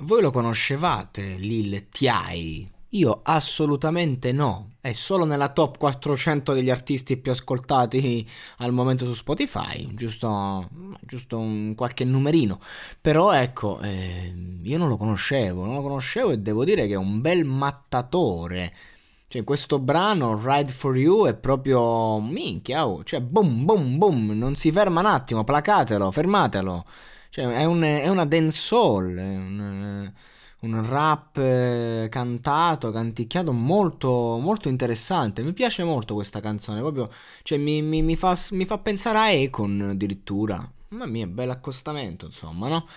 Voi lo conoscevate, Lil Tiai? Io assolutamente no, è solo nella top 400 degli artisti più ascoltati al momento su Spotify, giusto, giusto un qualche numerino. Però ecco, eh, io non lo conoscevo, non lo conoscevo e devo dire che è un bel mattatore. Cioè, questo brano, Ride for You, è proprio minchia, oh, cioè boom, boom, boom, non si ferma un attimo, placatelo, fermatelo. Cioè, è, un, è una dancehall, è un un rap eh, cantato, canticchiato molto, molto interessante. Mi piace molto questa canzone, proprio, cioè mi, mi, mi, fa, mi fa pensare a Econ addirittura. Mamma mia, bel accostamento, insomma, no?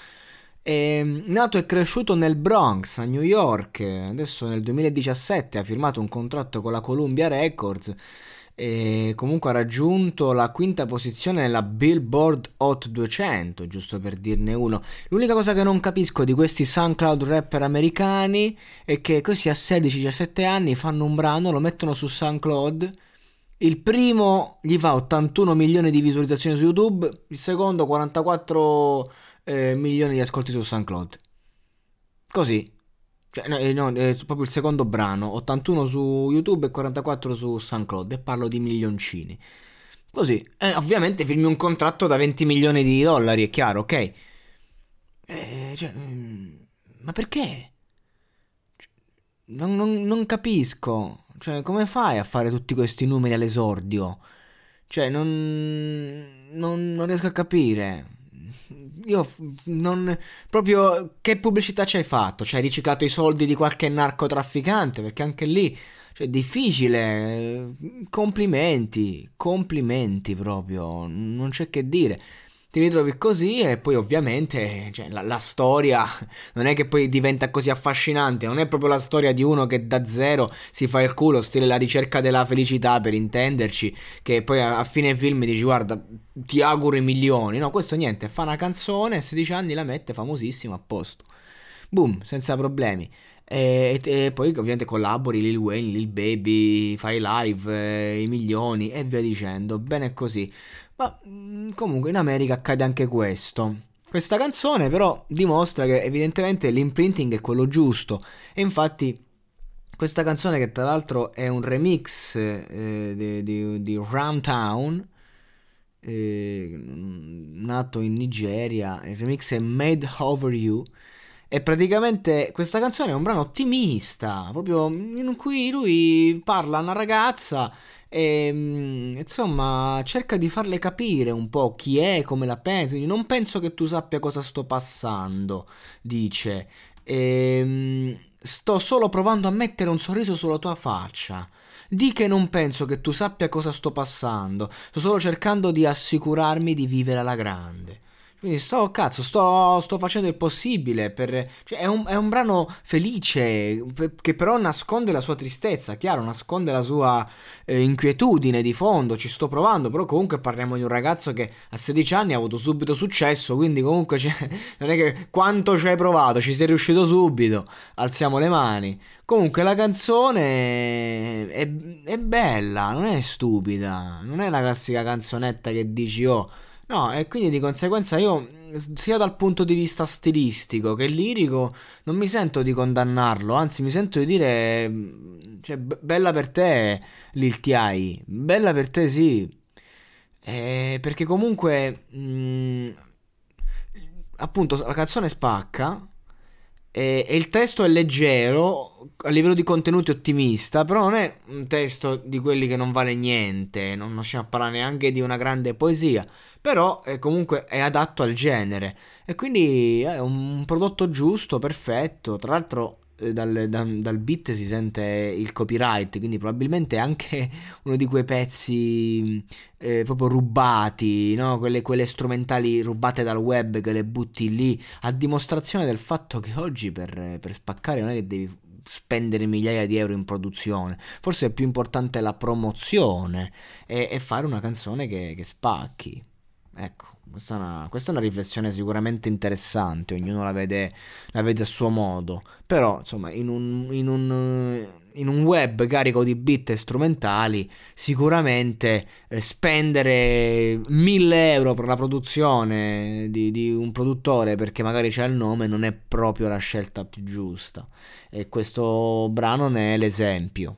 È ehm, nato e cresciuto nel Bronx, a New York, adesso nel 2017 ha firmato un contratto con la Columbia Records e comunque ha raggiunto la quinta posizione nella Billboard Hot 200, giusto per dirne uno. L'unica cosa che non capisco di questi SoundCloud rapper americani è che così a 16-17 anni fanno un brano, lo mettono su SoundCloud. Il primo gli fa 81 milioni di visualizzazioni su YouTube, il secondo 44 eh, milioni di ascolti su SoundCloud. Così, cioè, no, eh, no, è proprio il secondo brano, 81 su YouTube e 44 su SoundCloud, e parlo di milioncini. Così, eh, ovviamente firmi un contratto da 20 milioni di dollari, è chiaro, ok? Eh, cioè, mm, ma perché? Cioè, non, non, non, capisco. Cioè, come fai a fare tutti questi numeri all'esordio? Cioè, non, non, non riesco a capire io non... proprio che pubblicità ci hai fatto? Cioè hai riciclato i soldi di qualche narcotrafficante? Perché anche lì, cioè difficile. Complimenti, complimenti proprio, non c'è che dire ti ritrovi così e poi ovviamente cioè, la, la, storia non è che poi diventa così affascinante, non è proprio la storia di uno che da zero si fa il culo, stile la ricerca della felicità per intenderci, che poi a, a fine film dici guarda ti auguro i milioni, no questo niente, fa una canzone a 16 anni la mette famosissima a posto, boom, senza problemi. E, e, poi ovviamente collabori Lil Wayne, Lil Baby, fai live, eh, i milioni e via dicendo. Bene così. Ma mm, comunque in America accade anche questo. Questa canzone però dimostra che evidentemente l'imprinting è quello giusto e infatti questa canzone che tra l'altro è un remix eh, di, di, di Town eh, nato in Nigeria, il remix è Made Over You e praticamente questa canzone è un brano ottimista, proprio in cui lui parla a una ragazza e mm, insomma, cerca di farle capire un po' chi è, come la pensa. Non penso che tu sappia cosa sto passando, dice. E, mm, sto solo provando a mettere un sorriso sulla tua faccia. Di che non penso che tu sappia cosa sto passando. Sto solo cercando di assicurarmi di vivere alla grande. Quindi sto, cazzo, sto, sto facendo il possibile per... Cioè, è un, è un brano felice, che però nasconde la sua tristezza, chiaro, nasconde la sua eh, inquietudine di fondo, ci sto provando, però comunque parliamo di un ragazzo che a 16 anni ha avuto subito successo, quindi comunque cioè, non è che quanto ci hai provato, ci sei riuscito subito, alziamo le mani. Comunque la canzone è, è bella, non è stupida, non è la classica canzonetta che dici oh No, e quindi di conseguenza io, sia dal punto di vista stilistico che lirico, non mi sento di condannarlo, anzi mi sento di dire, cioè, bella per te Lil T.I., bella per te sì, eh, perché comunque, mh, appunto, la canzone spacca, e, e, il testo è leggero, a livello di contenuti ottimista, però non è un testo di quelli che non vale niente, non, a parlare neanche di una grande poesia, però è comunque è adatto al genere. E quindi è un prodotto giusto, perfetto, tra l'altro dal, dal, dal, beat si sente il copyright, quindi probabilmente è anche uno di quei pezzi eh, proprio rubati, no? quelle, quelle, strumentali rubate dal web che le butti lì, a dimostrazione del fatto che oggi per, per spaccare non è che devi spendere migliaia di euro in produzione, forse è più importante la promozione e, e fare una canzone che, che spacchi. Ecco. Questa è, una, questa è una riflessione sicuramente interessante, ognuno la vede, la vede a suo modo, però insomma in un, in, un, in un, web carico di bit e strumentali sicuramente eh, spendere 1000 euro per la produzione di, di un produttore perché magari c'è il nome non è proprio la scelta più giusta e questo brano ne è l'esempio.